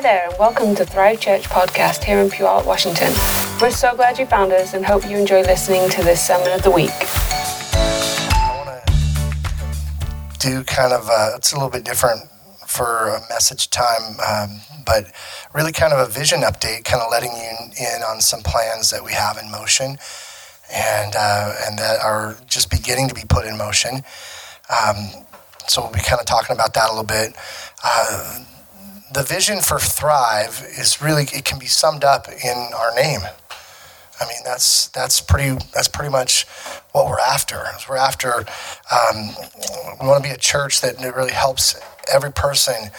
Hi there, and welcome to Thrive Church podcast here in Puyallup, Washington. We're so glad you found us and hope you enjoy listening to this sermon of the week. I want to do kind of a, it's a little bit different for a message time, um, but really kind of a vision update, kind of letting you in on some plans that we have in motion and uh, and that are just beginning to be put in motion. Um, so we'll be kind of talking about that a little bit. Uh, the vision for Thrive is really it can be summed up in our name. I mean that's that's pretty that's pretty much what we're after. We're after um, we want to be a church that really helps every person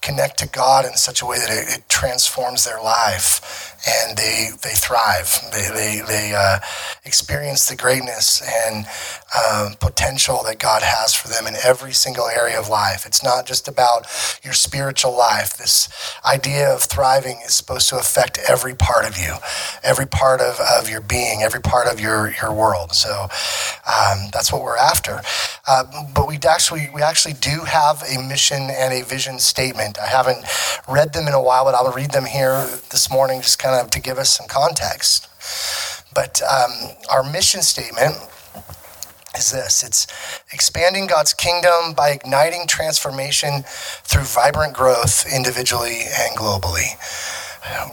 connect to God in such a way that it, it transforms their life and they they thrive. They they, they uh, experience the greatness and um, potential that God has for them in every single area of life. It's not just about your spiritual life. This idea of thriving is supposed to affect every part of you, every part of, of your being, every part of your your world. So um, that's what we're after. Uh, but we actually we actually do have a mission and a vision statement. I haven't read them in a while, but I'll read them here this morning, just kind of to give us some context. But um, our mission statement is this it's expanding God's kingdom by igniting transformation through vibrant growth individually and globally.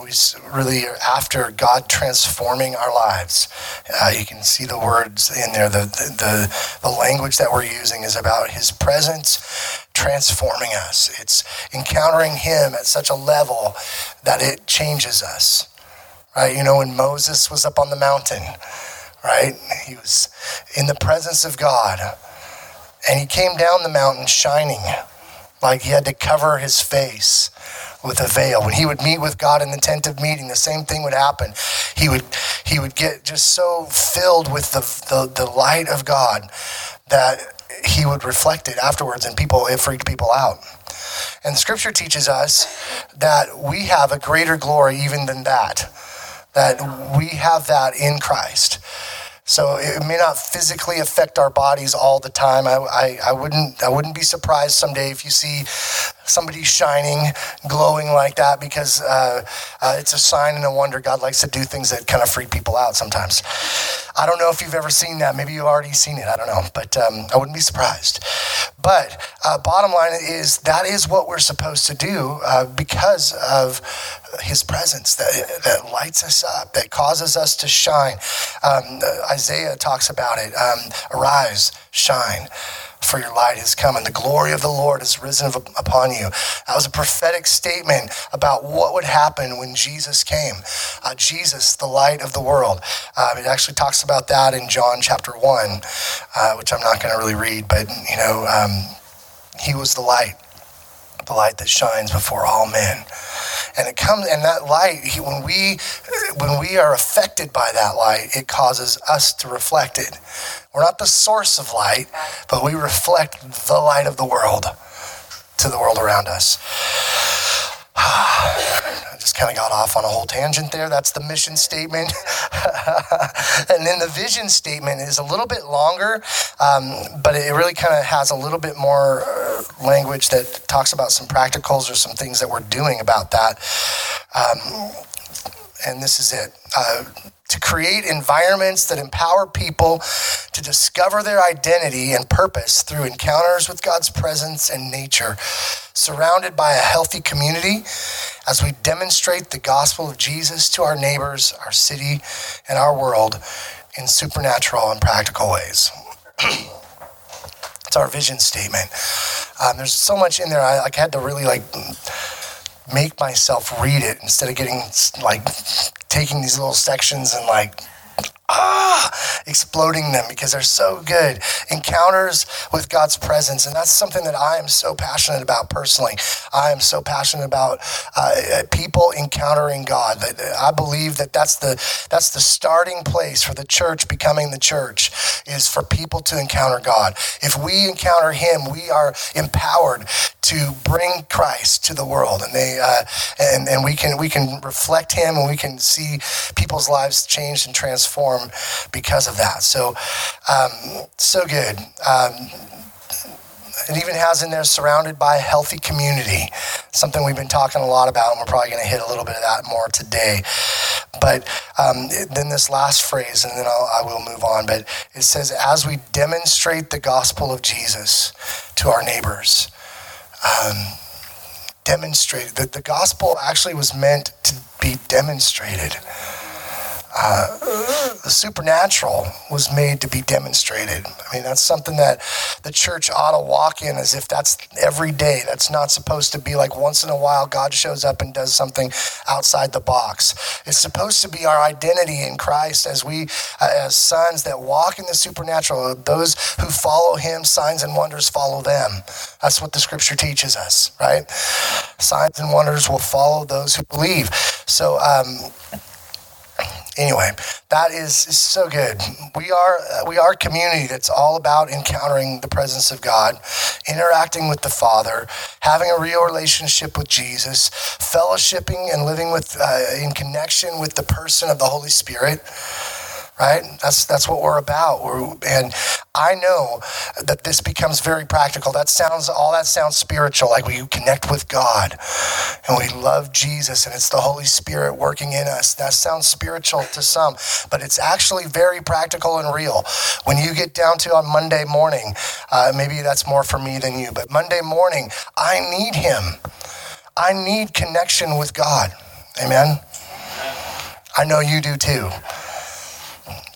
We really are after God transforming our lives. Uh, you can see the words in there. The, the, the language that we're using is about His presence transforming us. It's encountering Him at such a level that it changes us. Right? You know, when Moses was up on the mountain, right? He was in the presence of God. And he came down the mountain shining, like he had to cover his face with a veil. When he would meet with God in the tent of meeting, the same thing would happen. He would he would get just so filled with the, the, the light of God that he would reflect it afterwards and people it freaked people out. And scripture teaches us that we have a greater glory even than that that we have that in Christ. So it may not physically affect our bodies all the time. I, I, I, wouldn't I wouldn't be surprised someday if you see somebody shining, glowing like that, because uh, uh, it's a sign and a wonder. God likes to do things that kind of freak people out sometimes. I don't know if you've ever seen that. Maybe you've already seen it. I don't know, but um, I wouldn't be surprised. But uh, bottom line is that is what we're supposed to do uh, because of His presence that, that lights us up, that causes us to shine. Um, Isaiah talks about it. Um, Arise, shine for your light has come and the glory of the Lord has risen upon you. That was a prophetic statement about what would happen when Jesus came. Uh, Jesus, the light of the world. Uh, it actually talks about that in John chapter 1, uh, which I'm not going to really read, but, you know, um, he was the light, the light that shines before all men and it comes and that light when we when we are affected by that light it causes us to reflect it. We're not the source of light but we reflect the light of the world to the world around us I just kind of got off on a whole tangent there. That's the mission statement. and then the vision statement is a little bit longer, um, but it really kind of has a little bit more uh, language that talks about some practicals or some things that we're doing about that. Um, and this is it. Uh, to create environments that empower people to discover their identity and purpose through encounters with God's presence and nature, surrounded by a healthy community as we demonstrate the gospel of Jesus to our neighbors, our city, and our world in supernatural and practical ways. it's our vision statement. Um, there's so much in there. I like had to really like make myself read it instead of getting like taking these little sections and like ah, exploding them because they're so good. Encounters with God's presence. And that's something that I am so passionate about personally. I am so passionate about uh, people encountering God. I believe that that's the, that's the starting place for the church becoming the church is for people to encounter God. If we encounter Him, we are empowered to bring Christ to the world. And they, uh, and, and we can, we can reflect Him and we can see people's lives changed and transformed because of that. So, um, so good. Um, it even has in there surrounded by a healthy community, something we've been talking a lot about, and we're probably going to hit a little bit of that more today. But um, then this last phrase, and then I'll, I will move on, but it says, as we demonstrate the gospel of Jesus to our neighbors. Um, demonstrated that the gospel actually was meant to be demonstrated uh, the supernatural was made to be demonstrated. I mean, that's something that the church ought to walk in as if that's every day. That's not supposed to be like once in a while God shows up and does something outside the box. It's supposed to be our identity in Christ as we, uh, as sons that walk in the supernatural. Those who follow Him, signs and wonders follow them. That's what the scripture teaches us, right? Signs and wonders will follow those who believe. So, um, anyway, that is, is so good. We are we are a community that's all about encountering the presence of God, interacting with the Father, having a real relationship with Jesus, fellowshipping and living with uh, in connection with the person of the Holy Spirit right? That's that's what we're about. We're, and I know that this becomes very practical. That sounds all that sounds spiritual, like we connect with God and we love Jesus, and it's the Holy Spirit working in us. That sounds spiritual to some, but it's actually very practical and real. When you get down to on Monday morning, uh, maybe that's more for me than you, but Monday morning, I need Him. I need connection with God. Amen. I know you do too.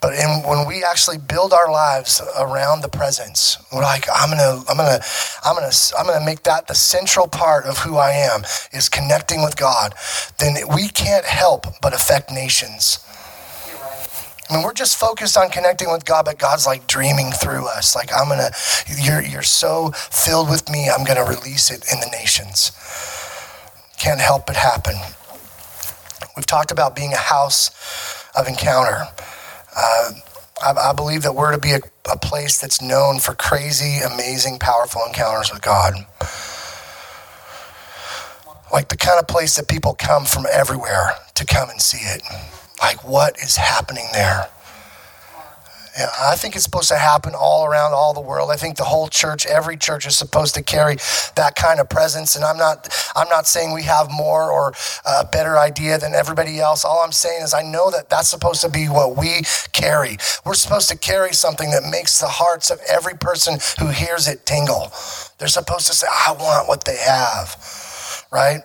But when we actually build our lives around the presence, we're like, I'm gonna, I'm gonna, I'm gonna, I'm gonna make that the central part of who I am is connecting with God. Then we can't help but affect nations. I mean, we're just focused on connecting with God, but God's like dreaming through us. Like, I'm gonna, you're, you're so filled with me, I'm gonna release it in the nations. Can't help but happen. We've talked about being a house of encounter. Uh, I, I, believe that we're to be a, a place that's known for crazy, amazing, powerful encounters with God. Like the kind of place that people come from everywhere to come and see it. Like, what is happening there? I think it's supposed to happen all around all the world. I think the whole church, every church is supposed to carry that kind of presence. And I'm not, I'm not saying we have more or a better idea than everybody else. All I'm saying is I know that that's supposed to be what we carry. We're supposed to carry something that makes the hearts of every person who hears it tingle. They're supposed to say, I want what they have right?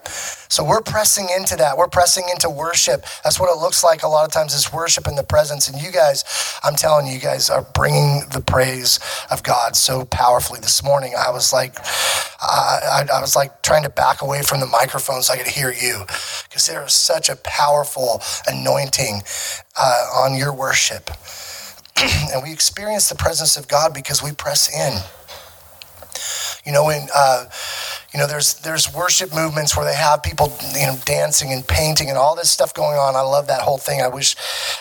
So we're pressing into that. We're pressing into worship. That's what it looks like a lot of times is worship in the presence. And you guys, I'm telling you, you guys are bringing the praise of God so powerfully. This morning, I was like, I, I was like trying to back away from the microphone so I could hear you because there is such a powerful anointing uh, on your worship. and we experience the presence of God because we press in. You know, when uh, you know, there's there's worship movements where they have people, you know, dancing and painting and all this stuff going on. I love that whole thing. I wish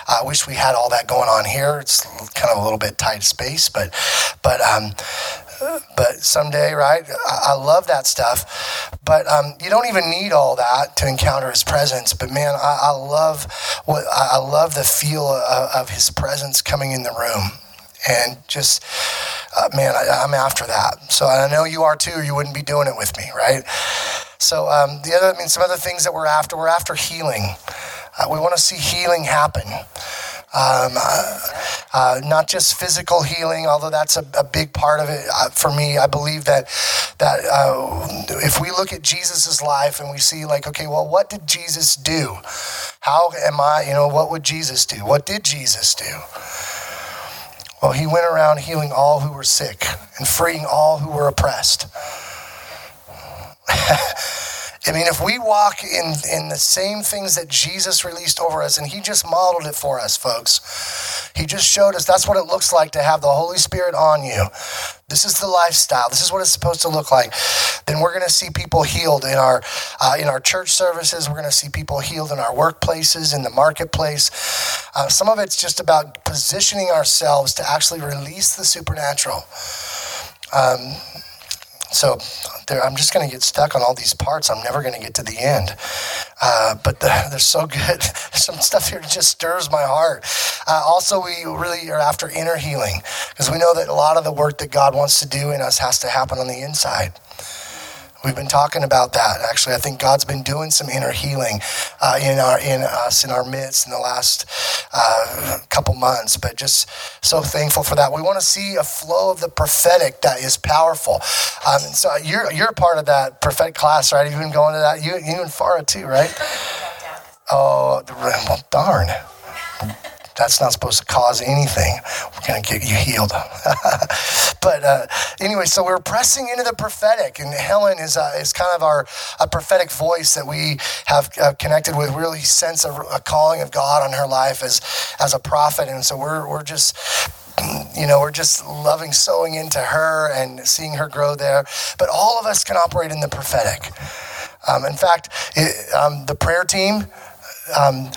I wish we had all that going on here. It's kind of a little bit tight space, but but um, but someday, right? I, love that stuff. But um, you don't even need all that to encounter His presence. But man, I, I love what I love the feel of, of His presence coming in the room and just uh, man I, am after that so i know you are too you wouldn't be doing it with me right so um, the other i mean some other things that we're after we're after healing uh, we want to see healing happen um, uh, uh, not just physical healing, although that's a, a big part of it uh, for me. I believe that that uh, if we look at Jesus's life and we see like, okay, well, what did Jesus do? How am I? You know, what would Jesus do? What did Jesus do? He went around healing all who were sick and freeing all who were oppressed. I mean, if we walk in, in the same things that Jesus released over us, and He just modeled it for us, folks. He just showed us that's what it looks like to have the Holy Spirit on you. This is the lifestyle. This is what it's supposed to look like. Then we're going to see people healed in our uh, in our church services. We're going to see people healed in our workplaces, in the marketplace. Uh, some of it's just about positioning ourselves to actually release the supernatural. Um, So there, I'm just going to get stuck on all these parts. I'm never going to get to the end. Uh, but the, they're so good. Some stuff here just stirs my heart. Uh, also, we really are after inner healing because we know that a lot of the work that God wants to do in us has to happen on the inside. We've been talking about that. Actually, I think God's been doing some inner healing uh, in our in us in our midst in the last uh, couple months. But just so thankful for that. We want to see a flow of the prophetic that is powerful. Um, so you're you're part of that prophetic class, right? You've been going to that. You you and Farah too, right? Oh, well, darn that's not supposed to cause anything. We're going to get you healed. but uh, anyway, so we're pressing into the prophetic, and Helen is, uh, is kind of our a prophetic voice that we have uh, connected with. Really sense a, a calling of God on her life as as a prophet, and so we're we're just you know, we're just loving sowing into her and seeing her grow there. But all of us can operate in the prophetic. Um, in fact, it, um, the prayer team, um,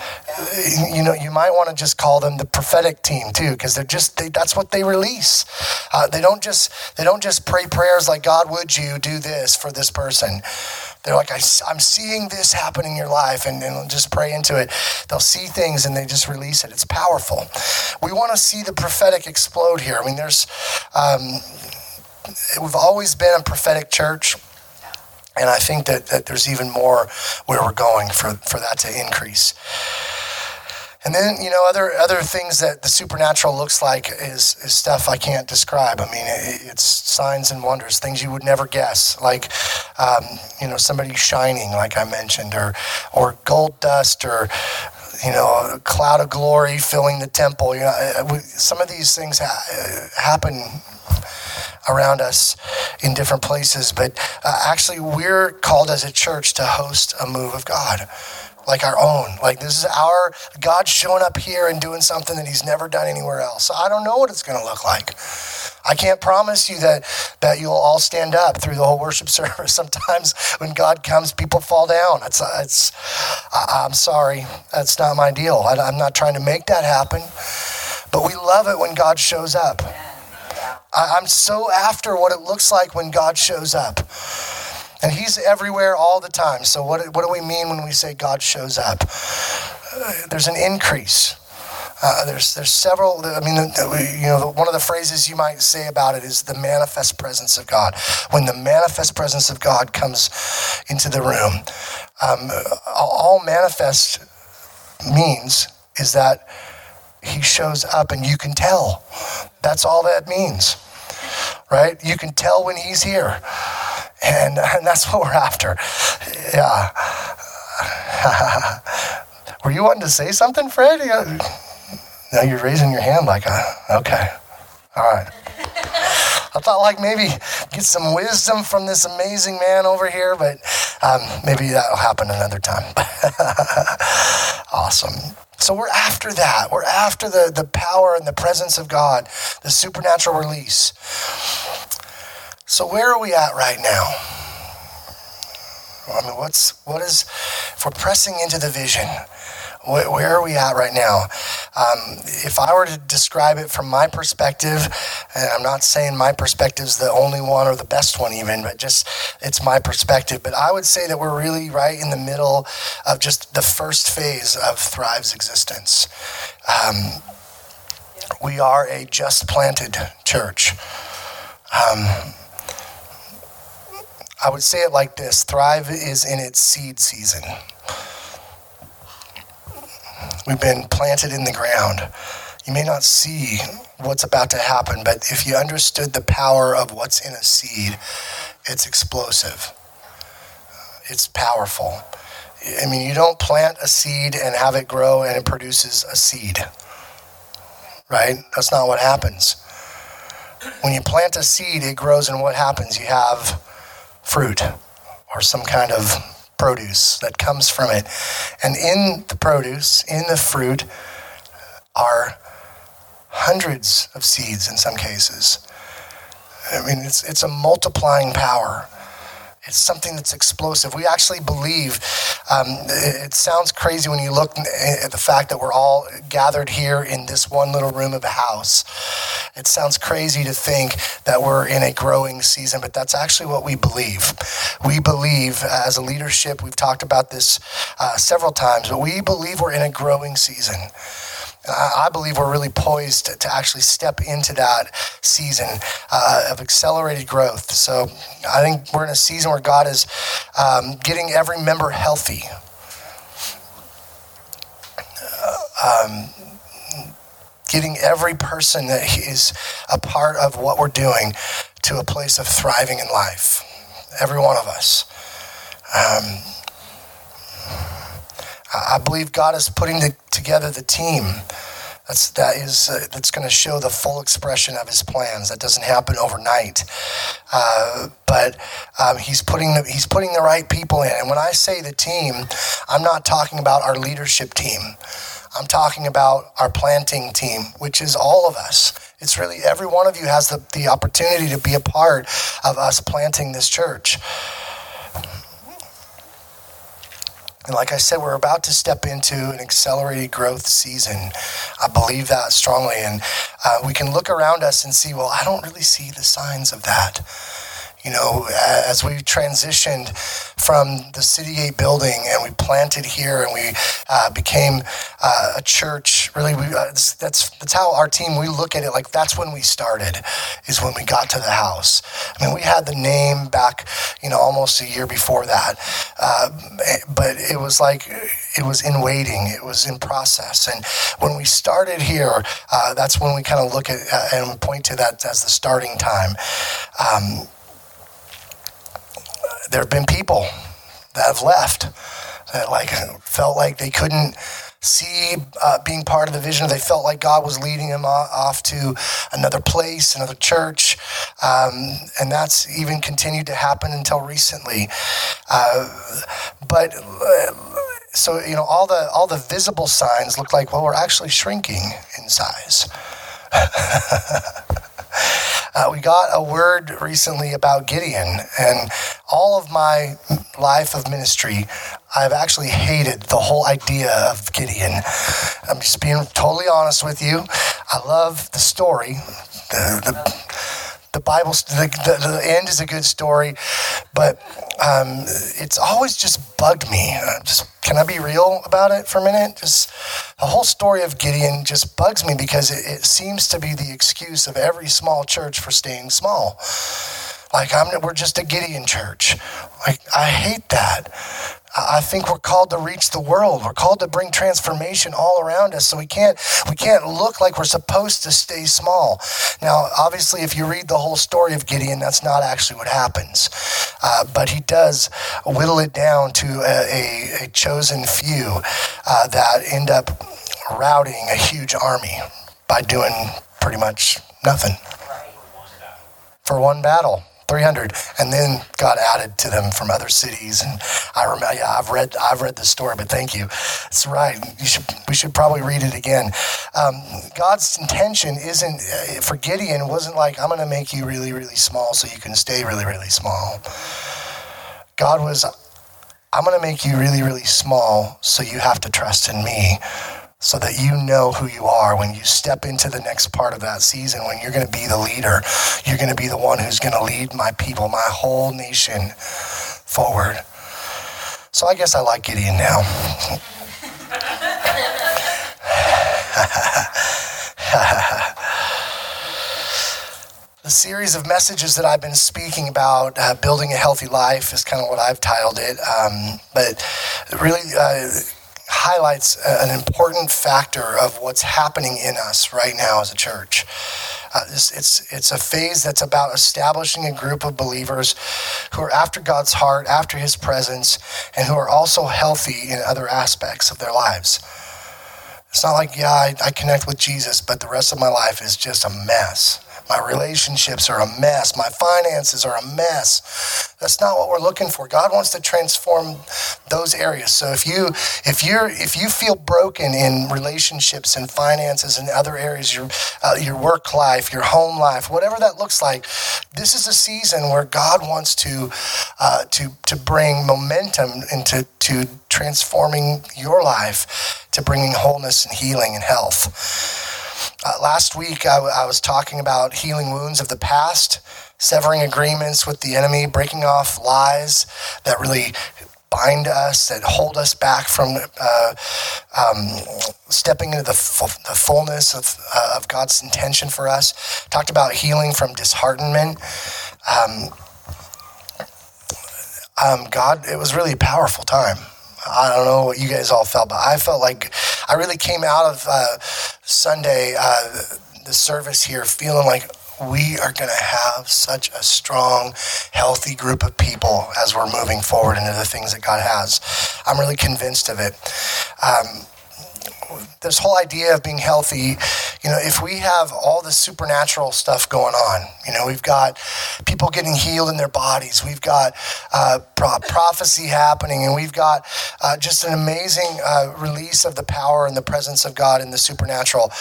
you know, you might want to just call them the prophetic team too, because they're just they, that's what they release. Uh, they don't just they don't just pray prayers like God, would you do this for this person? They're like, I, am seeing this happen in your life, and, and just pray into it. They'll see things and they just release it. It's powerful. We want to see the prophetic explode here. I mean, there's um, we've always been a prophetic church. And I think that, that there's even more where we're going for, for that to increase. And then, you know, other other things that the supernatural looks like is, is stuff I can't describe. I mean, it, it's signs and wonders, things you would never guess, like, um, you know, somebody shining, like I mentioned, or or gold dust, or you know, a cloud of glory filling the temple. You know, some of these things ha- happen around us in different places. But uh, actually, we're called as a church to host a move of God like our own. Like this is our God showing up here and doing something that He's never done anywhere else. So I don't know what it's going to look like. I can't promise you that that you'll all stand up through the whole worship service. Sometimes when God comes, people fall down. It's it's. I'm sorry, that's not my deal. I, I'm not trying to make that happen. But we love it when God shows up. I'm so after what it looks like when God shows up. And He's everywhere all the time. So, what, what do we mean when we say God shows up? Uh, there's an increase. Uh, there's there's several. I mean, you know, one of the phrases you might say about it is the manifest presence of God. When the manifest presence of God comes into the room, um, all manifest means is that he shows up and you can tell. That's all that means, right? You can tell when he's here. And, and that's what we're after. Yeah. Were you wanting to say something, Fred? Now you're raising your hand like, uh, okay. All right. I thought like maybe get some wisdom from this amazing man over here, but um, maybe that'll happen another time. awesome. So we're after that. We're after the, the power and the presence of God, the supernatural release. So where are we at right now? I mean, what's what is if we're pressing into the vision? Where, are we at right now? Um, if I were to describe it from my perspective, and I'm not saying my perspective is the only one or the best one, even, but just it's my perspective. But I would say that we're really right in the middle of just the first phase of Thrive's existence. Um, we are a just planted church. Um, I would say it like this Thrive is in its seed season. We've been planted in the ground. You may not see what's about to happen, but if you understood the power of what's in a seed, it's explosive. It's powerful. I mean, you don't plant a seed and have it grow and it produces a seed, right? That's not what happens. When you plant a seed, it grows, and what happens? You have fruit or some kind of produce that comes from it. And in the produce, in the fruit, are hundreds of seeds in some cases. I mean, it's, it's a multiplying power. It's something that's explosive. We actually believe, um, it sounds crazy when you look at the fact that we're all gathered here in this one little room of a house. It sounds crazy to think that we're in a growing season, but that's actually what we believe. We believe as a leadership, we've talked about this uh, several times, but we believe we're in a growing season. I believe we're really poised to actually step into that season uh, of accelerated growth. So I think we're in a season where God is um, getting every member healthy. Uh, um, getting every person that is a part of what we're doing to a place of thriving in life. Every one of us. Um, I believe God is putting the, together the team that's that is uh, that's going to show the full expression of His plans. That doesn't happen overnight, uh, but um, He's putting the, He's putting the right people in. And when I say the team, I'm not talking about our leadership team. I'm talking about our planting team, which is all of us. It's really every one of you has the, the opportunity to be a part of us planting this church. And like I said, we're about to step into an accelerated growth season. I believe that strongly. And uh, we can look around us and see, well, I don't really see the signs of that you know, as we transitioned from the City Gate building and we planted here and we uh, became uh, a church, really, we, uh, that's, that's how our team, we look at it like that's when we started, is when we got to the house. I mean, we had the name back, you know, almost a year before that. Uh, but it was like, it was in waiting, it was in process. And when we started here, uh, that's when we kind of look at uh, and point to that as the starting time. Um, there have been people that have left that like felt like they couldn't see uh, being part of the vision. They felt like God was leading them off to another place, another church, um, and that's even continued to happen until recently. Uh, but uh, so you know, all the all the visible signs look like well, we're actually shrinking in size. Uh, we got a word recently about Gideon, and all of my life of ministry, I've actually hated the whole idea of Gideon. I'm just being totally honest with you. I love the story. The, the, the Bible, the, the, the, end is a good story, but um, it's always just bugged me. Uh, just can I be real about it for a minute? Just the whole story of Gideon just bugs me because it, it seems to be the excuse of every small church for staying small. Like I'm, we're just a Gideon church. Like I hate that. I think we're called to reach the world. We're called to bring transformation all around us. So we can't we can't look like we're supposed to stay small. Now, obviously, if you read the whole story of Gideon, that's not actually what happens. Uh, but he does whittle it down to a, a, a chosen few uh, that end up routing a huge army by doing pretty much nothing for one battle. 300 and then got added to them from other cities. And i remember yeah i've read i've read the story but thank you. That's right. You should we should probably read it again. Um, god's intention isn't uh, for gideon wasn't like i'm going to make you really really small so you can stay really really small. God was i'm going to make you really really small so you have to trust in me so that you know who you are when you step into the next part of that season, when you're going to be the leader, you're going to be the one who's going to lead my people, my whole nation forward. So I guess I like Gideon now. the series of messages that I've been speaking about, uh, building a healthy life, is kind of what I've titled it. Um, but really, uh, highlights an important factor of what's happening in us right now as a church. Uh, it's, it's, it's a phase that's about establishing a group of believers who are after God's heart, after His presence, and who are also healthy in other aspects of their lives. It's not like, yeah, I, I connect with Jesus, but the rest of my life is just a mess. My relationships are a mess. My finances are a mess. That's not what we're looking for. God wants to transform those areas. So if you if you're if you feel broken in relationships and finances and other areas, your uh, your work life, your home life, whatever that looks like, this is a season where God wants to uh, to to bring momentum into to transforming your life, to bringing wholeness and healing and health. Uh, last week, I, w- I was talking about healing wounds of the past, severing agreements with the enemy, breaking off lies that really bind us, that hold us back from uh, um, stepping into the, f- the fullness of, uh, of God's intention for us. Talked about healing from disheartenment. Um, um, God, it was really a powerful time. I don't know what you guys all felt, but I felt like I really came out of uh, Sunday, uh, the service here, feeling like we are going to have such a strong, healthy group of people as we're moving forward into the things that God has. I'm really convinced of it. Um, this whole idea of being healthy, you know, if we have all the supernatural stuff going on, you know, we've got people getting healed in their bodies, we've got uh, pro- prophecy happening, and we've got uh, just an amazing uh, release of the power and the presence of God in the supernatural.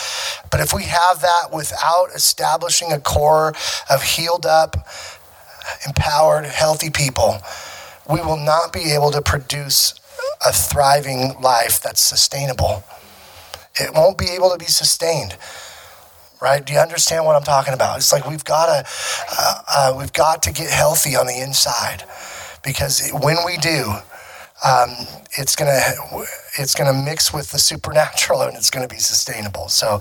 But if we have that without establishing a core of healed up, empowered, healthy people, we will not be able to produce a thriving life that's sustainable it won't be able to be sustained right? Do you understand what i'm talking about? It's like we've got to uh, uh, we've got to get healthy on the inside because when we do um, it's gonna it's gonna mix with the supernatural and it's gonna be sustainable. So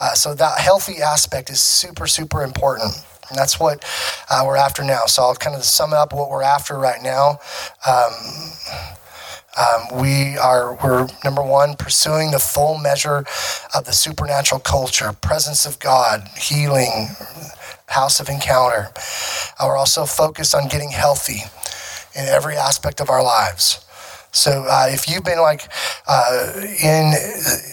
uh, so that healthy aspect is super super important. And that's what uh, we're after now. So i'll kind of sum up what we're after right now. Um, um, we are we're number one pursuing the full measure of the supernatural culture, presence of God, healing, house of encounter. Uh, we're also focused on getting healthy in every aspect of our lives. So uh, if you've been like uh, in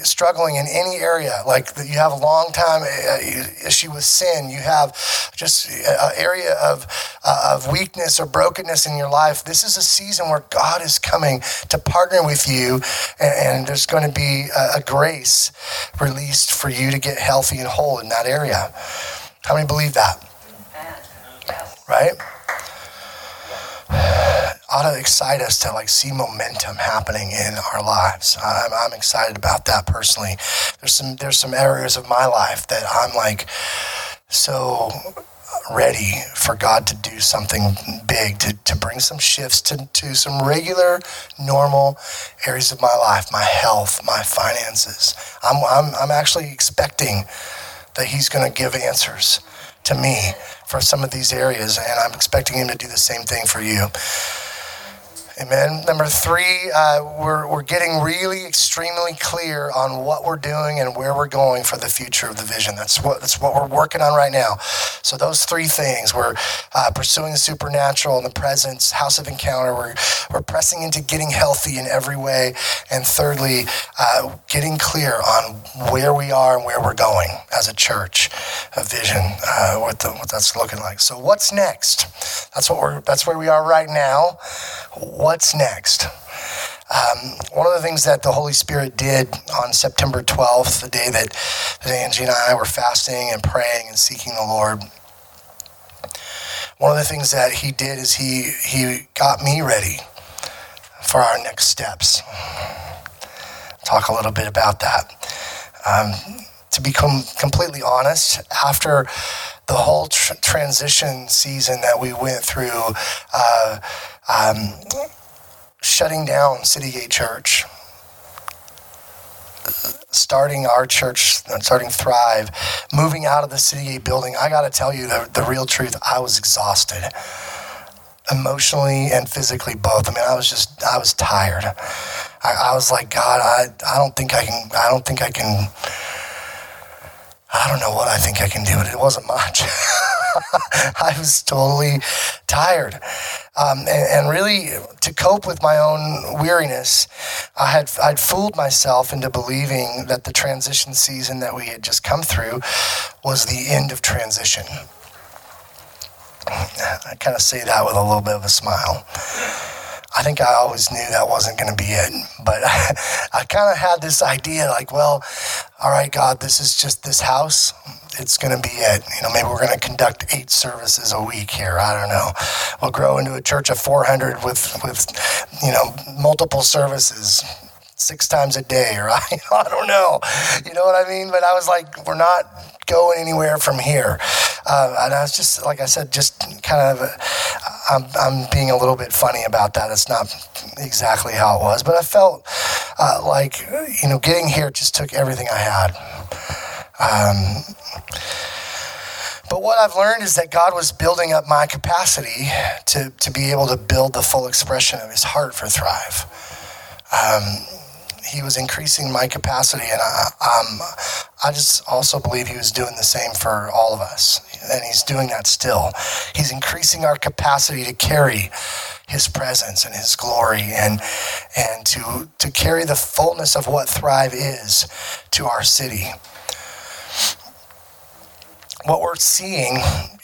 struggling in any area, like you have a long time uh, issue with sin, you have just an area of uh, of weakness or brokenness in your life. This is a season where God is coming to partner with you, and, and there's going to be a, a grace released for you to get healthy and whole in that area. How many believe that? Right ought to excite us to like see momentum happening in our lives. I'm, I'm excited about that personally. There's some there's some areas of my life that I'm like so ready for God to do something big, to, to bring some shifts to, to some regular, normal areas of my life, my health, my finances. I'm, I'm, I'm actually expecting that He's going to give answers to me for some of these areas, and I'm expecting Him to do the same thing for you. Amen. Number three, uh, we're, we're getting really extremely clear on what we're doing and where we're going for the future of the vision. That's what that's what we're working on right now. So those three things, we're uh, pursuing the supernatural and the presence, house of encounter. We're we're pressing into getting healthy in every way, and thirdly, uh, getting clear on where we are and where we're going as a church, a vision, uh, what the, what that's looking like. So what's next? That's what we're that's where we are right now what's next? Um, one of the things that the Holy Spirit did on September 12th, the day that, that Angie and I were fasting and praying and seeking the Lord, one of the things that he did is he, he got me ready for our next steps. Talk a little bit about that. Um, to become completely honest, after the whole tr- transition season that we went through, uh, um, shutting down City Gate Church, starting our church, starting Thrive, moving out of the City Gate building. I got to tell you the, the real truth. I was exhausted, emotionally and physically both. I mean, I was just, I was tired. I, I was like, God, I, I don't think I can, I don't think I can. I don't know what I think I can do, but it wasn't much. I was totally tired. Um, and, and, really, to cope with my own weariness, I had I'd fooled myself into believing that the transition season that we had just come through was the end of transition. I kind of say that with a little bit of a smile. I think I always knew that wasn't going to be it. But I, I kind of had this idea like, well, all right, God, this is just this house. It's going to be it. You know, maybe we're going to conduct eight services a week here. I don't know. We'll grow into a church of 400 with, with you know, multiple services six times a day, or I, don't know. You know what I mean? But I was like, we're not going anywhere from here. Uh, and I was just, like I said, just kind of, uh, I'm, I'm being a little bit funny about that. It's not exactly how it was, but I felt uh, like, you know, getting here just took everything I had. Um, but what I've learned is that God was building up my capacity to, to be able to build the full expression of his heart for Thrive. Um, he was increasing my capacity, and I, um, I just also believe he was doing the same for all of us, and he's doing that still. He's increasing our capacity to carry his presence and his glory, and and to to carry the fullness of what Thrive is to our city. What we're seeing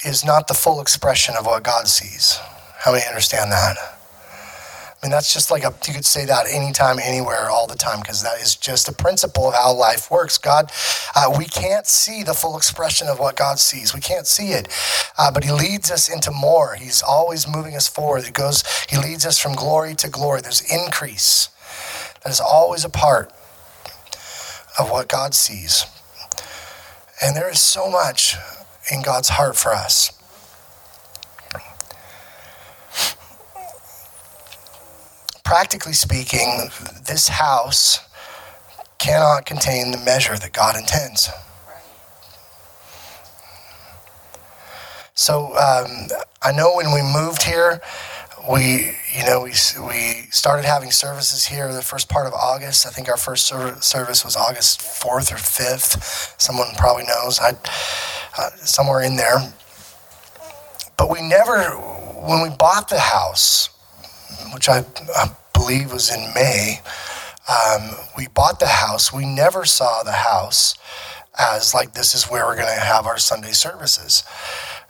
is not the full expression of what God sees. How many understand that? I mean, that's just like a, you could say that anytime, anywhere, all the time, because that is just a principle of how life works. God, uh, we can't see the full expression of what God sees. We can't see it, uh, but He leads us into more. He's always moving us forward. It goes, He leads us from glory to glory. There's increase. That is always a part of what God sees. And there is so much in God's heart for us. Practically speaking, this house cannot contain the measure that God intends. So um, I know when we moved here, we you know we we started having services here the first part of August. I think our first service was August fourth or fifth. Someone probably knows. I uh, somewhere in there. But we never, when we bought the house, which I, I believe was in May. Um, we bought the house. We never saw the house as like this is where we're going to have our Sunday services.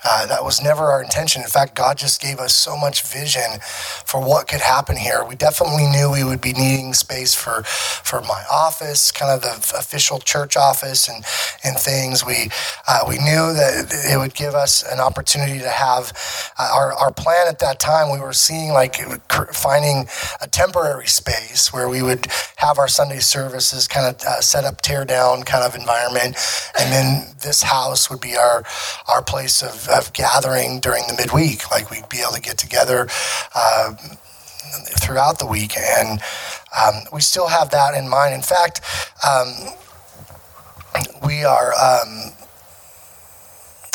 Uh, that was never our intention. In fact, God just gave us so much vision for what could happen here. We definitely knew we would be needing space for for my office, kind of the official church office, and and things. We uh, we knew that it would give us an opportunity to have uh, our our plan at that time. We were seeing like finding a temporary space where we would have our Sunday services, kind of uh, set up, tear down kind of environment, and then this house would be our our place of of gathering during the midweek. Like we'd be able to get together uh, throughout the week, and um, we still have that in mind. In fact, um, we are um,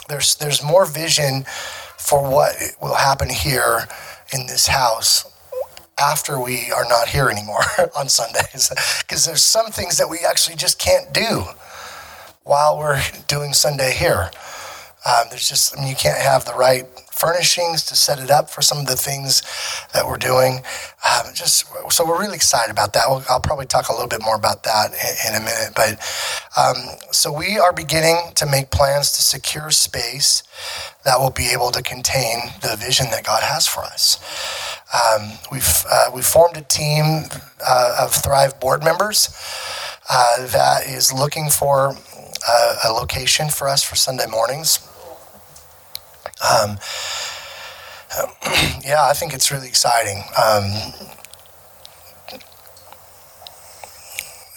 there's there's more vision for what will happen here in this house after we are not here anymore on Sundays because there's some things that we actually just can't do while we're doing Sunday here. Um, there's just, I mean, you can't have the right furnishings to set it up for some of the things that we're doing. Um, just so we're really excited about that. We'll, I'll probably talk a little bit more about that in, in a minute. But um, so we are beginning to make plans to secure space that will be able to contain the vision that God has for us. Um, we've uh, we formed a team uh, of Thrive board members uh, that is looking for uh, a location for us for Sunday mornings. Um, yeah, I think it's really exciting. Um,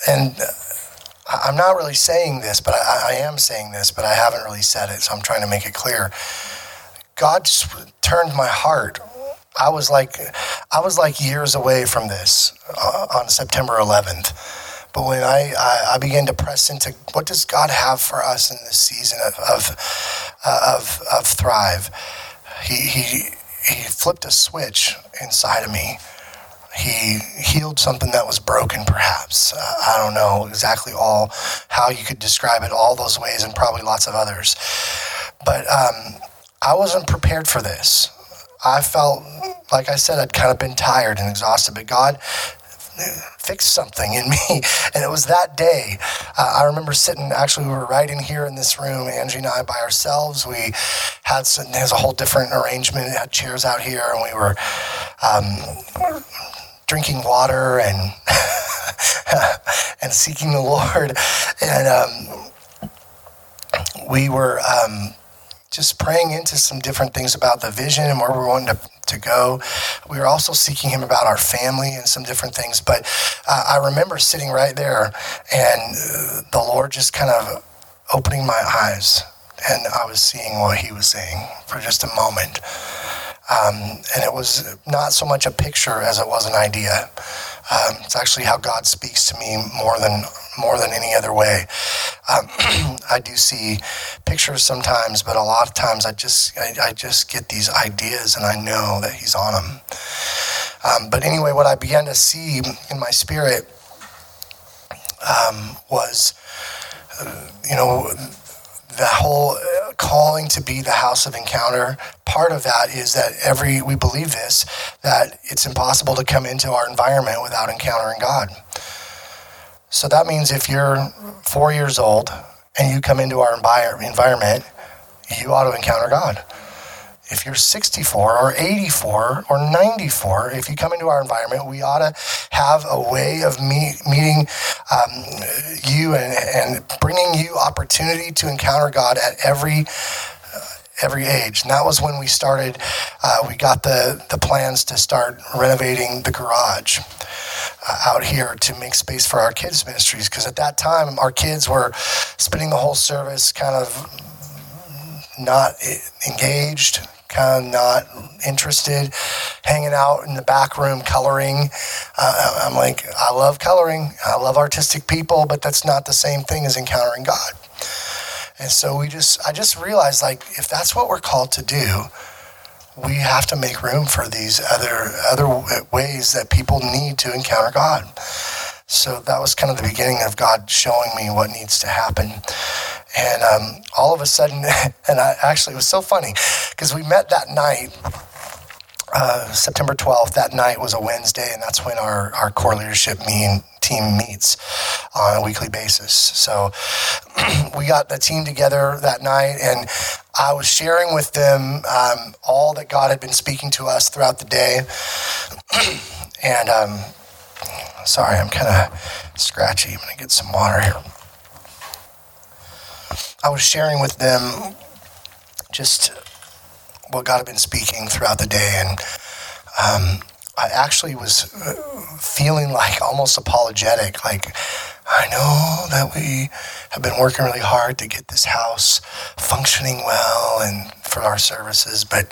and I'm not really saying this, but I, I, am saying this, but I haven't really said it, so I'm trying to make it clear. God just turned my heart. I was like, I was like years away from this uh, on September 11th. But when I, I, I, began to press into what does God have for us in this season of, of, uh, of, of Thrive, he, he, he flipped a switch inside of me. He healed something that was broken, perhaps. Uh, I don't know exactly all how you could describe it, all those ways, and probably lots of others. But um, I wasn't prepared for this. I felt, like I said, I'd kind of been tired and exhausted. But God fix something in me. And it was that day. Uh, I remember sitting, actually, we were right in here in this room, Angie and I by ourselves. We had some, there's a whole different arrangement. It had chairs out here, and we were um, drinking water and and seeking the Lord. And um, we were um, just praying into some different things about the vision and where we wanted to, to go. We were also seeking Him about our family and some different things. But uh, I remember sitting right there and uh, the Lord just kind of opening my eyes and I was seeing what He was saying for just a moment. Um, and it was not so much a picture as it was an idea. Um, it's actually how God speaks to me more than more than any other way. Um, I do see pictures sometimes, but a lot of times I just I, I, just get these ideas and I know that He's on them. Um, but anyway, what I began to see in my spirit um, was, uh, you know the whole calling to be the house of encounter. Part of that is that every we believe this that it's impossible to come into our environment without encountering god. So that means if you're four years old and you come into our environment you ought to encounter god if you're 64 or 84 or 94, if you come into our environment, we ought to have a way of meet, meeting um, you and, and bringing you opportunity to encounter God at every uh, every age. And that was when we started, uh, we got the, the plans to start renovating the garage uh, out here to make space for our kids' ministries. Because at that time, our kids were spending the whole service kind of not engaged, kind of not interested, hanging out in the back room coloring. Uh, I'm like, I love coloring, I love artistic people, but that's not the same thing as encountering God. And so we just, I just realized like, if that's what we're called to do, we have to make room for these other other ways that people need to encounter God. So that was kind of the beginning of God showing me what needs to happen. And um, all of a sudden, and I actually, it was so funny because we met that night. Uh, September 12th, that night was a Wednesday, and that's when our, our core leadership mean, team meets on a weekly basis. So we got the team together that night, and I was sharing with them um, all that God had been speaking to us throughout the day. and um, sorry, I'm kind of scratchy. I'm going to get some water here. I was sharing with them just what God had been speaking throughout the day, and um, I actually was uh, feeling like almost apologetic. Like, I know that we have been working really hard to get this house functioning well and for our services, but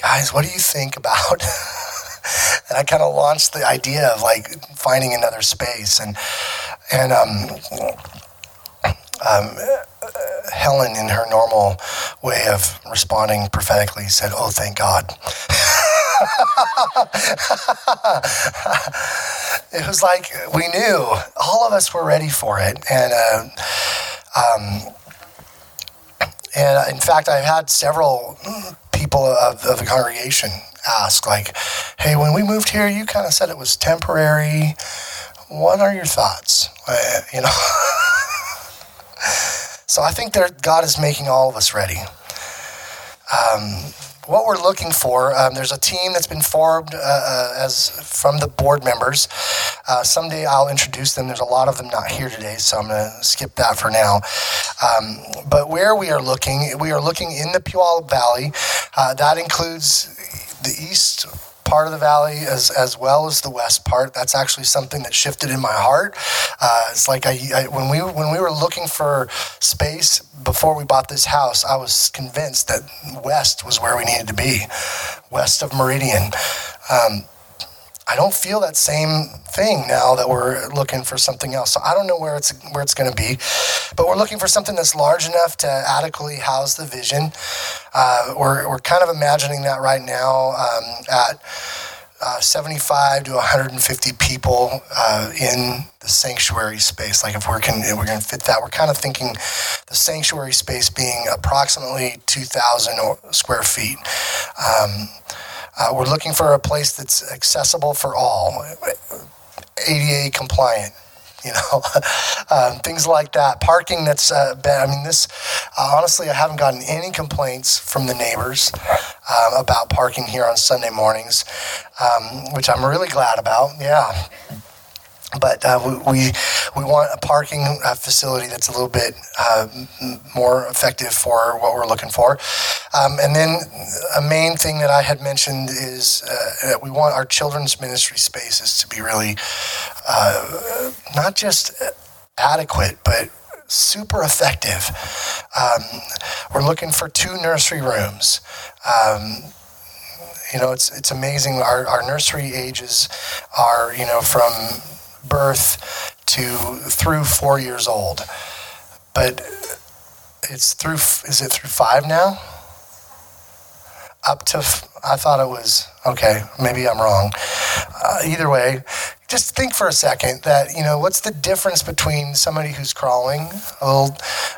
guys, what do you think about? and I kind of launched the idea of like finding another space, and and um, um, Helen, in her normal way of responding prophetically, said, Oh, thank God. it was like we knew, all of us were ready for it. And, uh, um, and in fact, I've had several people of, of the congregation ask, like, hey, when we moved here, you kind of said it was temporary. What are your thoughts? Uh, you know? So I think that God is making all of us ready. Um, what we're looking for, um, there's a team that's been formed uh, uh, as from the board members. Uh, someday I'll introduce them. There's a lot of them not here today, so I'm going to skip that for now. Um, but where we are looking, we are looking in the Puyallup Valley. Uh, that includes the east part of the valley as, as well as the west part. That's actually something that shifted in my heart. Uh, it's like I, I, when we when we were looking for space before we bought this house, I was convinced that west was where we needed to be, west of Meridian. Um, I don't feel that same thing now that we're looking for something else. So I don't know where it's where it's going to be, but we're looking for something that's large enough to adequately house the vision. Uh, we're we're kind of imagining that right now um, at. Uh, 75 to 150 people uh, in the sanctuary space. Like if we're can if we're going to fit that, we're kind of thinking the sanctuary space being approximately 2,000 square feet. Um, uh, we're looking for a place that's accessible for all. ADA compliant you know, um, things like that. Parking that's uh, bad. I mean, this uh, honestly, I haven't gotten any complaints from the neighbors um, about parking here on Sunday mornings, um, which I'm really glad about. Yeah but uh, we, we want a parking uh, facility that's a little bit uh, more effective for what we're looking for. Um, and then a main thing that I had mentioned is uh, that we want our children's ministry spaces to be really uh, not just adequate, but super effective. Um, we're looking for two nursery rooms. Um, you know, it's it's amazing. Our, our nursery ages are you know from birth to through four years old. But it's through, is it through five now? Up to, I thought it was, okay, maybe I'm wrong. Uh, either way, just think for a second that, you know, what's the difference between somebody who's crawling, a little,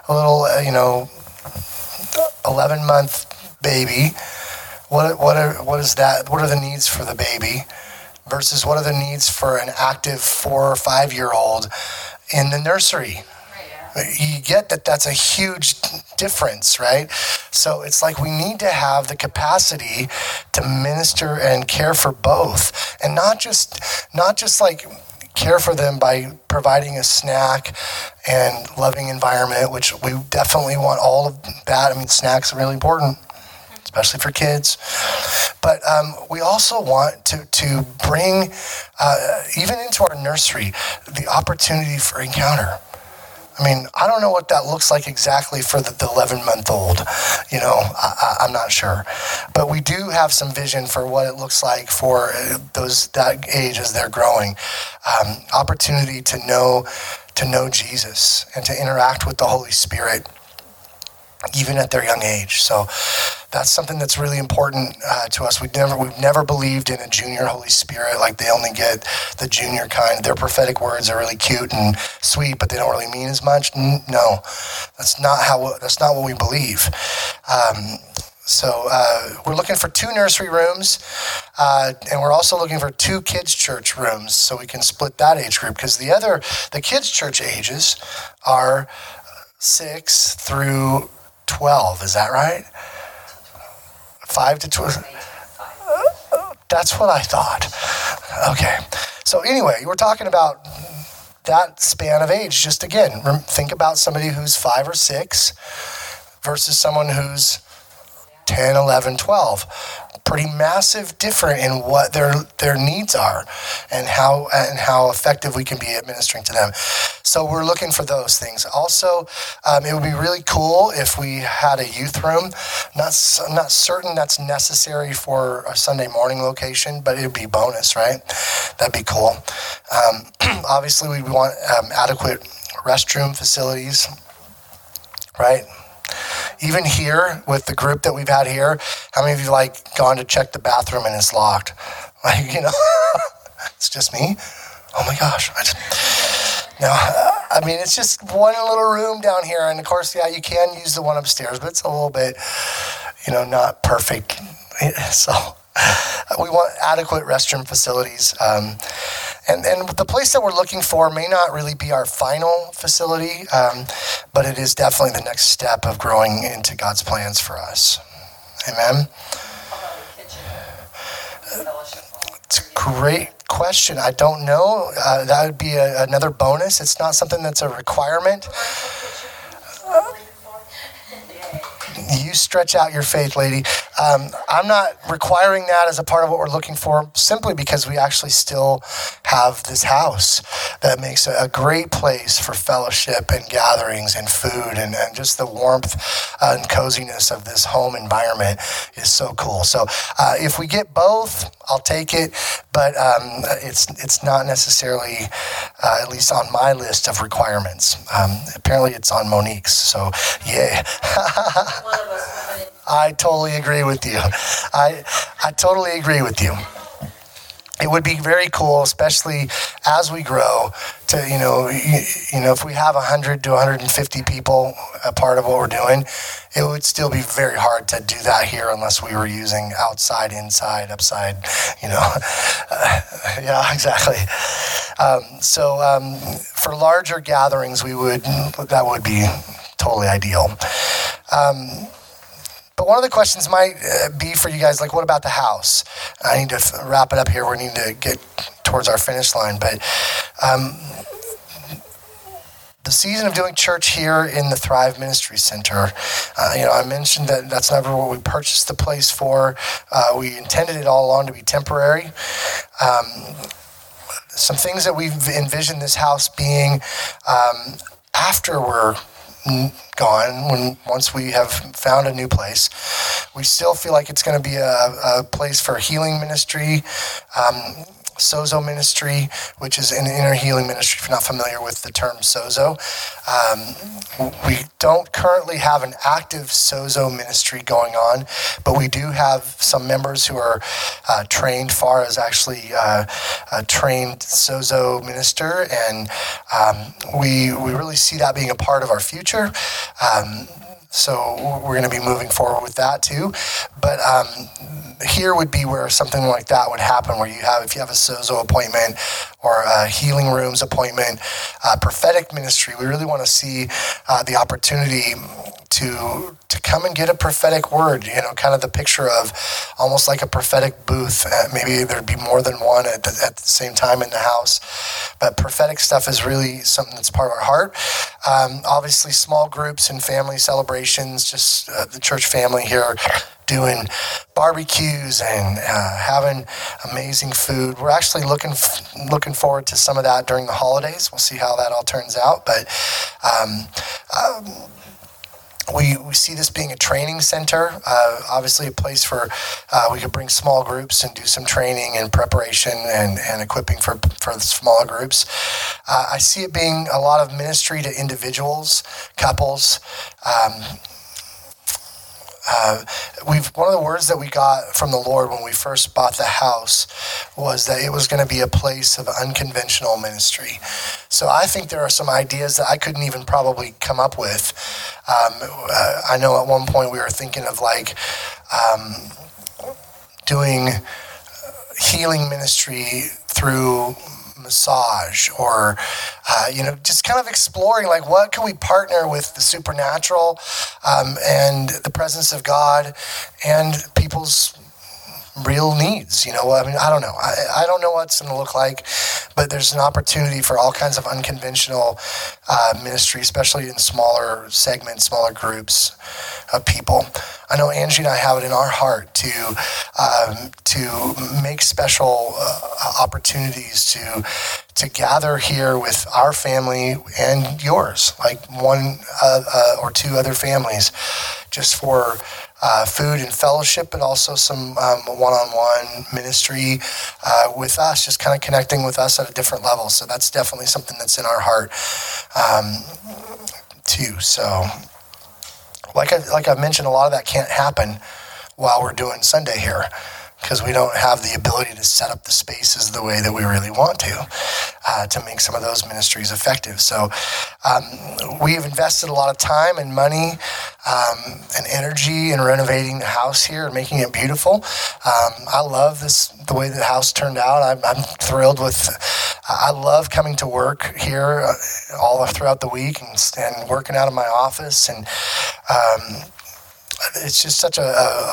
a little, uh, you know, 11 month baby, what, what, are, what is that, what are the needs for the baby? Versus what are the needs for an active four or five year old in the nursery. You get that that's a huge difference, right? So it's like we need to have the capacity to minister and care for both and not just not just like care for them by providing a snack and loving environment, which we definitely want all of that. I mean, snacks are really important especially for kids. But um, we also want to, to bring, uh, even into our nursery, the opportunity for encounter. I mean, I don't know what that looks like exactly for the 11 month old. You know, I, am not sure. But we do have some vision for what it looks like for uh, those that age as they're growing. Um, opportunity to know to know Jesus and to interact with the Holy Spirit even at their young age. So that's something that's really important uh, to us. We never we've never believed in a junior Holy Spirit like they only get the junior kind. Their prophetic words are really cute and sweet, but they don't really mean as much. No, that's not how that's not what we believe. Um, so uh, we're looking for two nursery rooms, uh, and we're also looking for two kids church rooms, so we can split that age group because the other the kids church ages are six through 12. Is that right? 5 to 12. That's what I thought. Okay. So, anyway, we're talking about that span of age. Just again, think about somebody who's five or six versus someone who's 10, 11, 12 pretty massive different in what their their needs are and how and how effective we can be administering to them. So we're looking for those things. Also, um, it would be really cool if we had a youth room. Not not certain that's necessary for a Sunday morning location, but it'd be bonus, right? That'd be cool. Um, obviously, we want um, adequate restroom facilities, right? Even here with the group that we've had here, how many of you like gone to check the bathroom and it's locked? Like, you know, it's just me. Oh my gosh. I just, no, I mean, it's just one little room down here. And of course, yeah, you can use the one upstairs, but it's a little bit, you know, not perfect. So we want adequate restroom facilities. Um, and, and the place that we're looking for may not really be our final facility, um, but it is definitely the next step of growing into God's plans for us. Amen. It's a great question. I don't know. Uh, that would be a, another bonus. It's not something that's a requirement. You stretch out your faith, lady. Um, I'm not requiring that as a part of what we're looking for, simply because we actually still have this house that makes a, great place for fellowship and gatherings and food and, and just the warmth and coziness of this home environment is so cool. So uh, if we get both, I'll take it, but um, it's it's not necessarily, uh, at least on my list of requirements. Um, apparently, it's on Monique's. So, yeah. I totally agree with you. I I totally agree with you it would be very cool, especially as we grow, to you know, you, you, know, if we have 100 to 150 people a part of what we're doing, it would still be very hard to do that here unless we were using outside, inside, upside, you know. Uh, yeah, exactly. Um, so um, for larger gatherings, we would that would be totally ideal. Um, but one of the questions might uh, be for you guys, like, what about the house? I need to f- wrap it up here. We need to get towards our finish line. But um, the season of doing church here in the Thrive Ministry Center, uh, you know, I mentioned that that's never what we purchased the place for. Uh, we intended it all along to be temporary. Um, some things that we've envisioned this house being um, after we're gone when once we have found a new place. We still feel like it's going to be a, a place for healing ministry. Um, Sozo ministry, which is an inner healing ministry. If you're not familiar with the term Sozo, um, we don't currently have an active Sozo ministry going on, but we do have some members who are uh, trained. Far as actually uh, a trained Sozo minister, and um, we we really see that being a part of our future. Um, so we're going to be moving forward with that too. But um, here would be where something like that would happen, where you have, if you have a sozo appointment or a healing rooms appointment, uh, prophetic ministry, we really want to see uh, the opportunity to to come and get a prophetic word. You know, kind of the picture of almost like a prophetic booth. Uh, maybe there'd be more than one at the, at the, same time in the house. But prophetic stuff is really something that's part of our heart. Um, obviously, small groups and family celebrations. Just uh, the church family here doing barbecues and uh, having amazing food. We're actually looking looking forward to some of that during the holidays. We'll see how that all turns out, but. Um, um, we, we see this being a training center, uh, obviously a place for uh, we could bring small groups and do some training and preparation and, and equipping for, for smaller groups. Uh, I see it being a lot of ministry to individuals, couples. Um, uh, we've one of the words that we got from the Lord when we first bought the house was that it was going to be a place of unconventional ministry. So I think there are some ideas that I couldn't even probably come up with. Um, uh, I know at one point we were thinking of like um, doing healing ministry through massage or uh, you know just kind of exploring like what can we partner with the supernatural um, and the presence of god and people's real needs. You know, I mean, I don't know. I, I don't know what it's going to look like, but there's an opportunity for all kinds of unconventional uh, ministry, especially in smaller segments, smaller groups of people. I know Angie and I have it in our heart to um, to make special uh, opportunities to to gather here with our family and yours, like one uh, uh or two other families, just for uh, food and fellowship, but also some um, one-on-one ministry uh, with us, just kind of connecting with us at a different level. So that's definitely something that's in our heart um, too. So, like I like I mentioned, a lot of that can't happen while we're doing Sunday here because we don't have the ability to set up the spaces the way that we really want to uh, to make some of those ministries effective. So um, we've invested a lot of time and money um, and energy in renovating the house here and making it beautiful. Um, I love this the way the house turned out. I'm, I'm thrilled with. I love coming to work here uh, all throughout the week and, and working out of my office and um, it's just such a,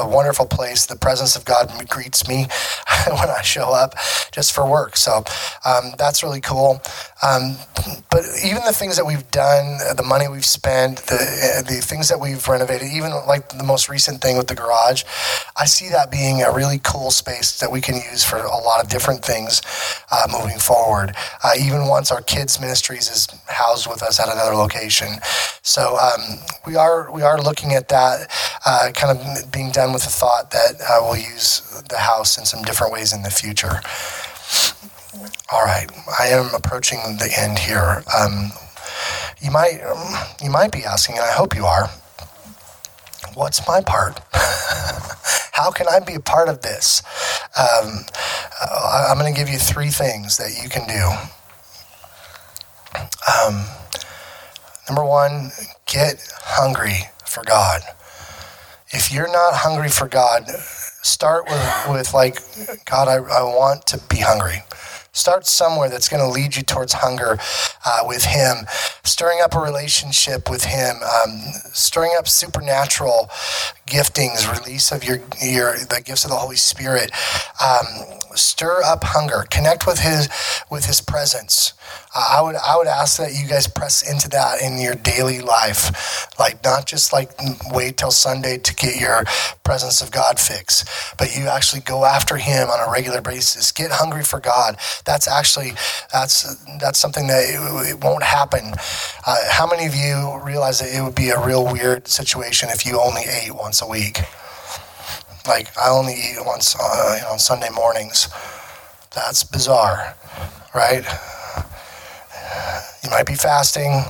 a, wonderful place. The presence of God greets me when I show up just for work. So um, that's really cool. Um, but even the things that we've done, the money we've spent, the, the things that we've renovated, even like the most recent thing with the garage, I see that being a really cool space that we can use for a lot of different things uh, moving forward. Uh, even once our kids' ministries is housed with us at another location. So um, we are we are looking at that uh, kind of being done with the thought that uh, we'll use the house in some different ways in the future. All right, I am approaching the end here. Um, you might you might be asking, and I hope you are. What's my part? How can I be a part of this? Um, I'm going to give you three things that you can do. Um, number one, get hungry for God if you're not hungry for God, start with, with like, God, I, I want to be hungry. Start somewhere that's going to lead you towards hunger uh, with Him, stirring up a relationship with Him, um, stirring up supernatural giftings, release of your your the gifts of the Holy Spirit. Um, stir up hunger. Connect with His with His presence. Uh, I would I would ask that you guys press into that in your daily life, like not just like wait till Sunday to get your presence of God fix, but you actually go after Him on a regular basis. Get hungry for God. That's actually that's that's something that it, it won't happen. Uh, how many of you realize that it would be a real weird situation if you only ate once a week? Like I only eat once uh, you know, on Sunday mornings. That's bizarre, right? You might be fasting,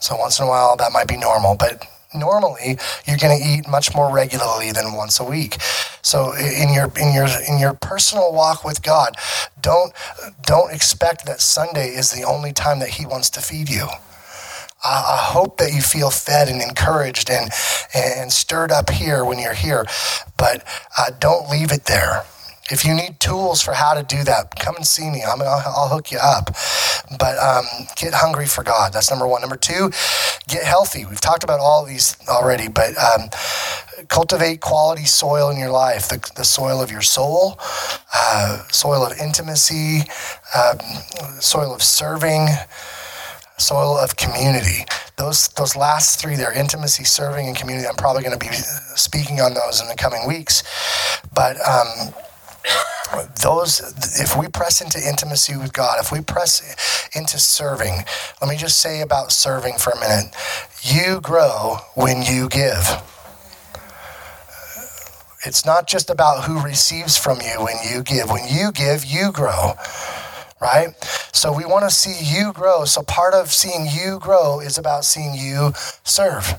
so once in a while that might be normal, but normally you're going to eat much more regularly than once a week. So in your in your in your personal walk with God, don't don't expect that Sunday is the only time that he wants to feed you. I hope that you feel fed and encouraged and, and stirred up here when you're here, but uh, don't leave it there. If you need tools for how to do that, come and see me. I'm, I'll, I'll hook you up. But um, get hungry for God. That's number one. Number two, get healthy. We've talked about all these already, but um, cultivate quality soil in your life the, the soil of your soul, uh, soil of intimacy, um, soil of serving soil of community. Those those last three there, intimacy, serving, and community. I'm probably going to be speaking on those in the coming weeks, but. Um, those if we press into intimacy with god if we press into serving let me just say about serving for a minute you grow when you give it's not just about who receives from you when you give when you give you grow right? So we want to see you grow. So part of seeing you grow is about seeing you serve.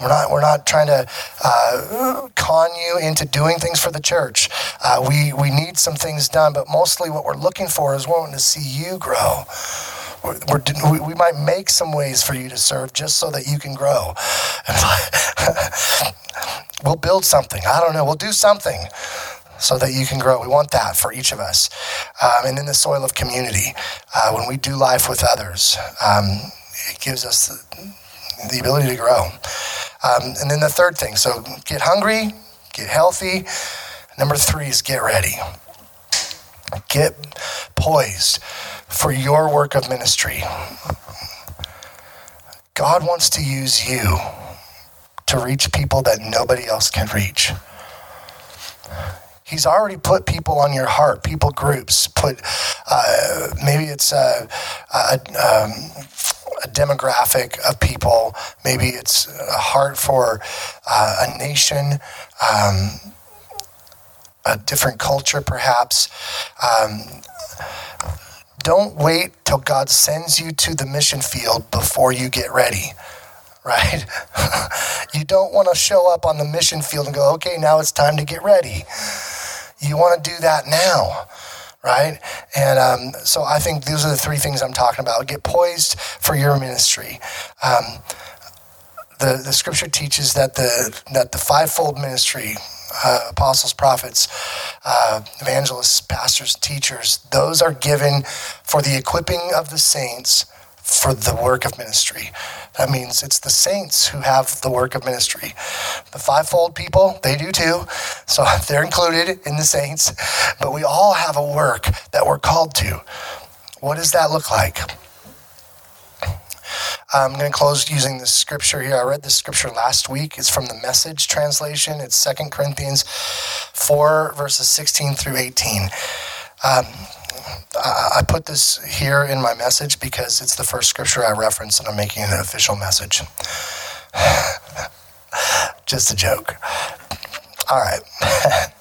We're not, we're not trying to uh, con you into doing things for the church. Uh, we, we need some things done, but mostly what we're looking for is wanting to see you grow. We're, we're, we might make some ways for you to serve just so that you can grow. we'll build something. I don't know. We'll do something so that you can grow. We want that for each of us. Um, and in the soil of community, uh, when we do life with others, um, it gives us the, the ability to grow. Um, and then the third thing so get hungry, get healthy. Number three is get ready. Get poised for your work of ministry. God wants to use you to reach people that nobody else can reach. He's already put people on your heart, people groups. Put uh, maybe it's a, a, um, a, demographic of people. Maybe it's a heart for uh, a nation, um, a different culture, perhaps. Um, don't wait till God sends you to the mission field before you get ready right? you don't want to show up on the mission field and go, okay, now it's time to get ready. You want to do that now, right? And um, so I think those are the three things I'm talking about. Get poised for your ministry. Um, the, the scripture teaches that the that the fivefold ministry uh, apostles, prophets, uh, evangelists, pastors, teachers, those are given for the equipping of the saints for the work of ministry. That means it's the saints who have the work of ministry. The fivefold people, they do too. So they're included in the saints. But we all have a work that we're called to. What does that look like? I'm going to close using this scripture here. I read this scripture last week. It's from the message translation. It's Second Corinthians 4, verses 16 through 18. Um, I put this here in my message because it's the first scripture I reference and I'm making an official message. Just a joke. All right.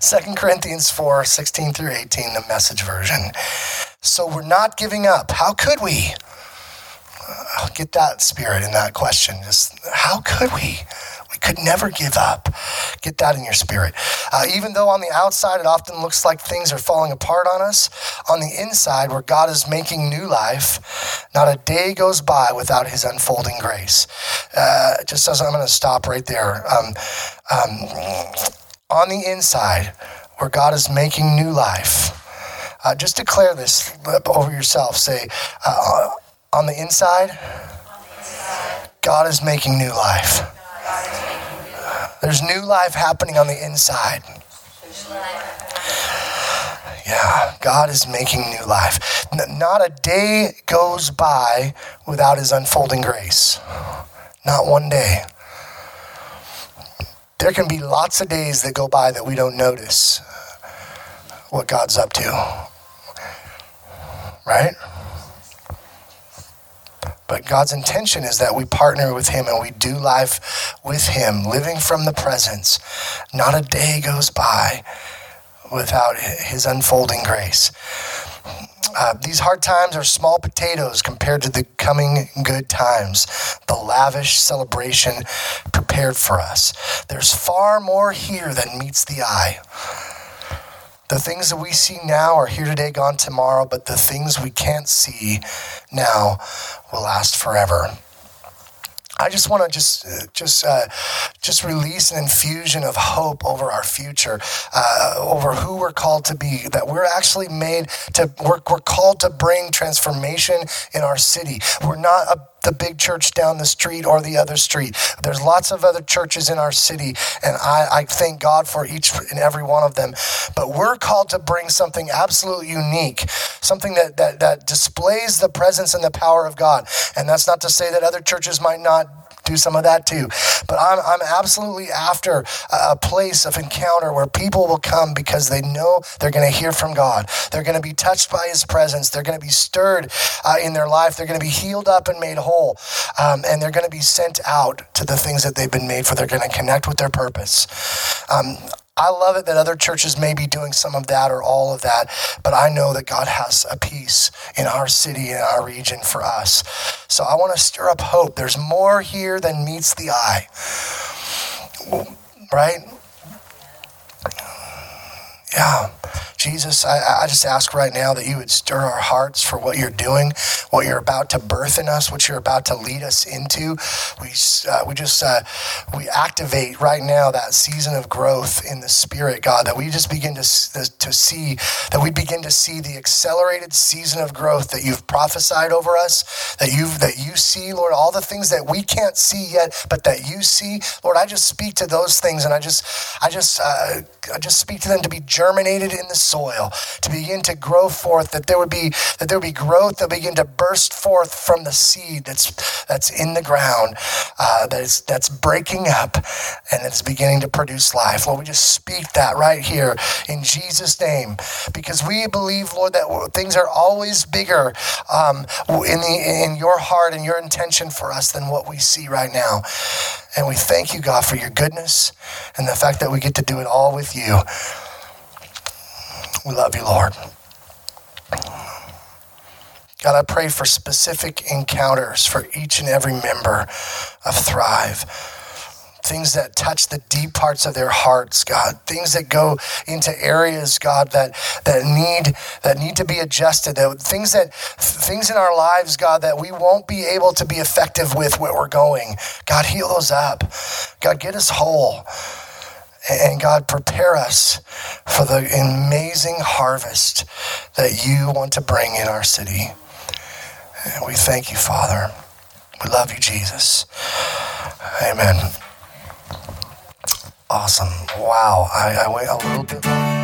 2 Corinthians 4 16 through 18, the message version. So we're not giving up. How could we? I'll get that spirit in that question. Just how could we? Could never give up. Get that in your spirit. Uh, even though on the outside it often looks like things are falling apart on us, on the inside, where God is making new life, not a day goes by without His unfolding grace. Uh, just as I'm going to stop right there. Um, um, on the inside, where God is making new life, Uh, just declare this over yourself. Say, uh, on the inside, God is making new life. There's new life happening on the inside. Yeah, God is making new life. Not a day goes by without His unfolding grace. Not one day. There can be lots of days that go by that we don't notice what God's up to. Right? But God's intention is that we partner with Him and we do life with Him, living from the presence. Not a day goes by without His unfolding grace. Uh, these hard times are small potatoes compared to the coming good times, the lavish celebration prepared for us. There's far more here than meets the eye. The things that we see now are here today, gone tomorrow, but the things we can't see now will last forever. I just want to just just uh, just release an infusion of hope over our future, uh, over who we're called to be. That we're actually made to we're, we're called to bring transformation in our city. We're not a the big church down the street or the other street. There's lots of other churches in our city, and I, I, thank God for each and every one of them. But we're called to bring something absolutely unique, something that, that, that displays the presence and the power of God. And that's not to say that other churches might not do some of that too. But I'm, I'm absolutely after a place of encounter where people will come because they know they're going to hear from God. They're going to be touched by His presence. They're going to be stirred uh, in their life. They're going to be healed up and made whole. Um, and they're going to be sent out to the things that they've been made for. They're going to connect with their purpose. Um, I love it that other churches may be doing some of that or all of that, but I know that God has a piece in our city and our region for us. So I want to stir up hope. There's more here than meets the eye. Right? Yeah. Jesus, I, I, just ask right now that you would stir our hearts for what you're doing, what you're about to birth in us, what you're about to lead us into. We, uh, we just, uh, we activate right now that season of growth in the Spirit, God, that we just begin to, to see, that we begin to see the accelerated season of growth that you've prophesied over us, that you that you see, Lord, all the things that we can't see yet, but that you see. Lord, I just speak to those things and I just, I just, uh, I just speak to them to be germinated in the soil, to begin to grow forth, that there would be that there would be growth that begin to burst forth from the seed that's that's in the ground, uh, that is that's breaking up and it's beginning to produce life. Lord, we just speak that right here in Jesus' name, because we believe, Lord, that things are always bigger um, in the in your heart and your intention for us than what we see right now. And we thank you, God, for your goodness and the fact that we get to do it all with you. We love you, Lord. God, I pray for specific encounters for each and every member of Thrive. Things that touch the deep parts of their hearts, God. Things that go into areas, God, that, that need that need to be adjusted. That things that things in our lives, God, that we won't be able to be effective with where we're going. God, heal those up. God, get us whole. And God, prepare us for the amazing harvest that you want to bring in our city. And we thank you, Father. We love you, Jesus. Amen. Awesome. Wow. I, I went a little bit.